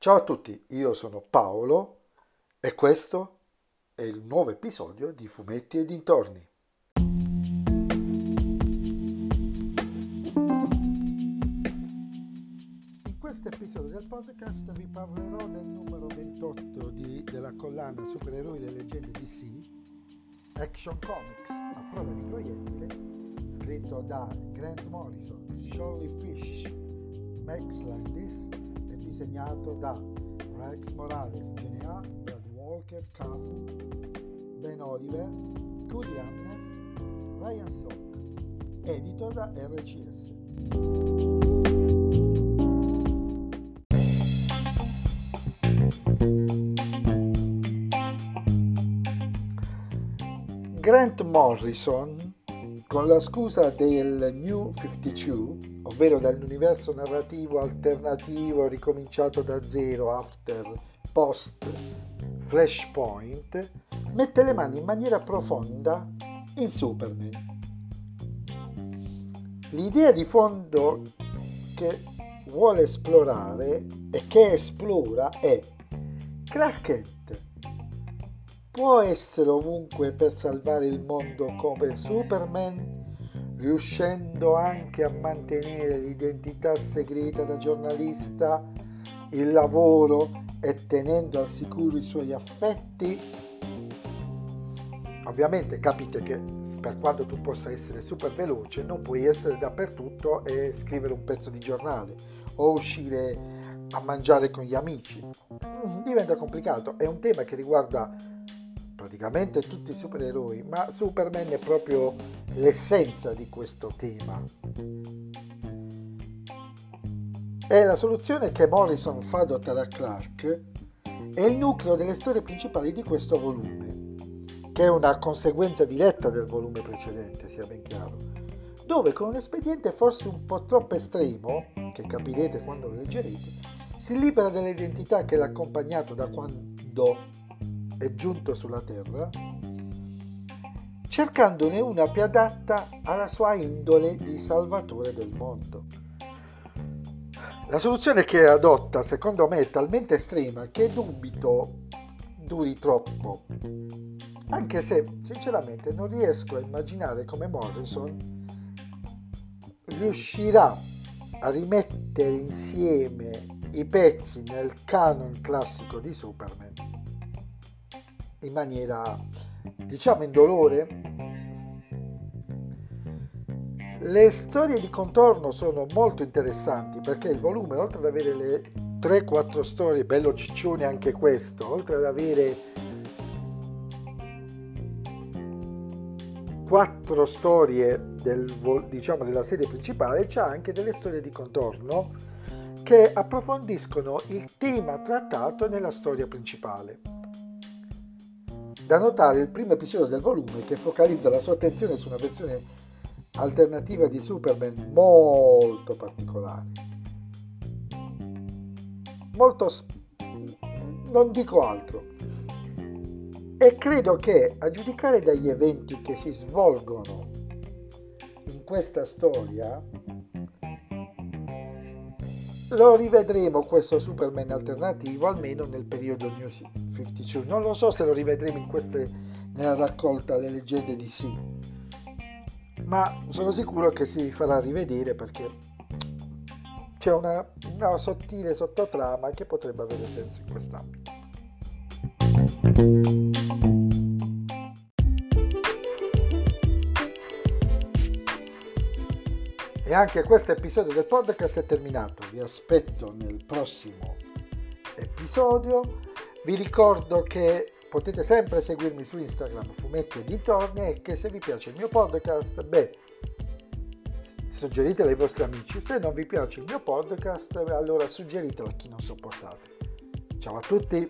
Ciao a tutti, io sono Paolo e questo è il nuovo episodio di Fumetti e dintorni. In questo episodio del podcast vi parlerò del numero 28 di, della collana Supereroi e leggende DC, Action Comics a prova di proiettile, scritto da Grant Morrison, Charlie Fish, Max Landis e disegnato da Rex Morales, GNA, Brad Walker, Cafu, Ben Oliver, Cody Hamner, Ryan Sock, edito da RCS. Grant Morrison, con la scusa del New 52, ovvero dell'universo narrativo alternativo ricominciato da zero after post Flashpoint, mette le mani in maniera profonda in Superman. L'idea di fondo che vuole esplorare e che esplora è Clark Kent può essere ovunque per salvare il mondo come Superman, riuscendo anche a mantenere l'identità segreta da giornalista, il lavoro e tenendo al sicuro i suoi affetti? Ovviamente capite che per quanto tu possa essere super veloce, non puoi essere dappertutto e scrivere un pezzo di giornale o uscire a mangiare con gli amici. Diventa complicato, è un tema che riguarda praticamente tutti i supereroi, ma Superman è proprio l'essenza di questo tema. E la soluzione che Morrison fa adottare a Clark è il nucleo delle storie principali di questo volume, che è una conseguenza diretta del volume precedente, sia ben chiaro, dove con un espediente forse un po' troppo estremo, che capirete quando lo leggerete, si libera dell'identità che l'ha accompagnato da quando è giunto sulla terra, cercandone una più adatta alla sua indole di salvatore del mondo. La soluzione che adotta, secondo me, è talmente estrema che dubito duri troppo, anche se sinceramente non riesco a immaginare come Morrison riuscirà a rimettere insieme i pezzi nel canon classico di Superman in maniera diciamo indolore. Le storie di contorno sono molto interessanti perché il volume, oltre ad avere le 3-4 storie, bello ciccione anche questo, oltre ad avere 4 storie del, diciamo, della serie principale, c'è anche delle storie di contorno che approfondiscono il tema trattato nella storia principale. Da notare il primo episodio del volume che focalizza la sua attenzione su una versione alternativa di Superman molto particolare. Molto... non dico altro. E credo che a giudicare dagli eventi che si svolgono in questa storia, lo rivedremo questo Superman alternativo almeno nel periodo New 52 non lo so se lo rivedremo in queste, nella raccolta delle leggende di sì. Ma sono sicuro che si farà rivedere perché c'è una, una sottile sottotrama che potrebbe avere senso in quest'ambito E anche questo episodio del podcast è terminato. Vi aspetto nel prossimo episodio. Vi ricordo che potete sempre seguirmi su Instagram, fumetti e dintorni e che se vi piace il mio podcast, beh, suggeritelo ai vostri amici. Se non vi piace il mio podcast, allora suggeritelo a chi non sopportate. Ciao a tutti!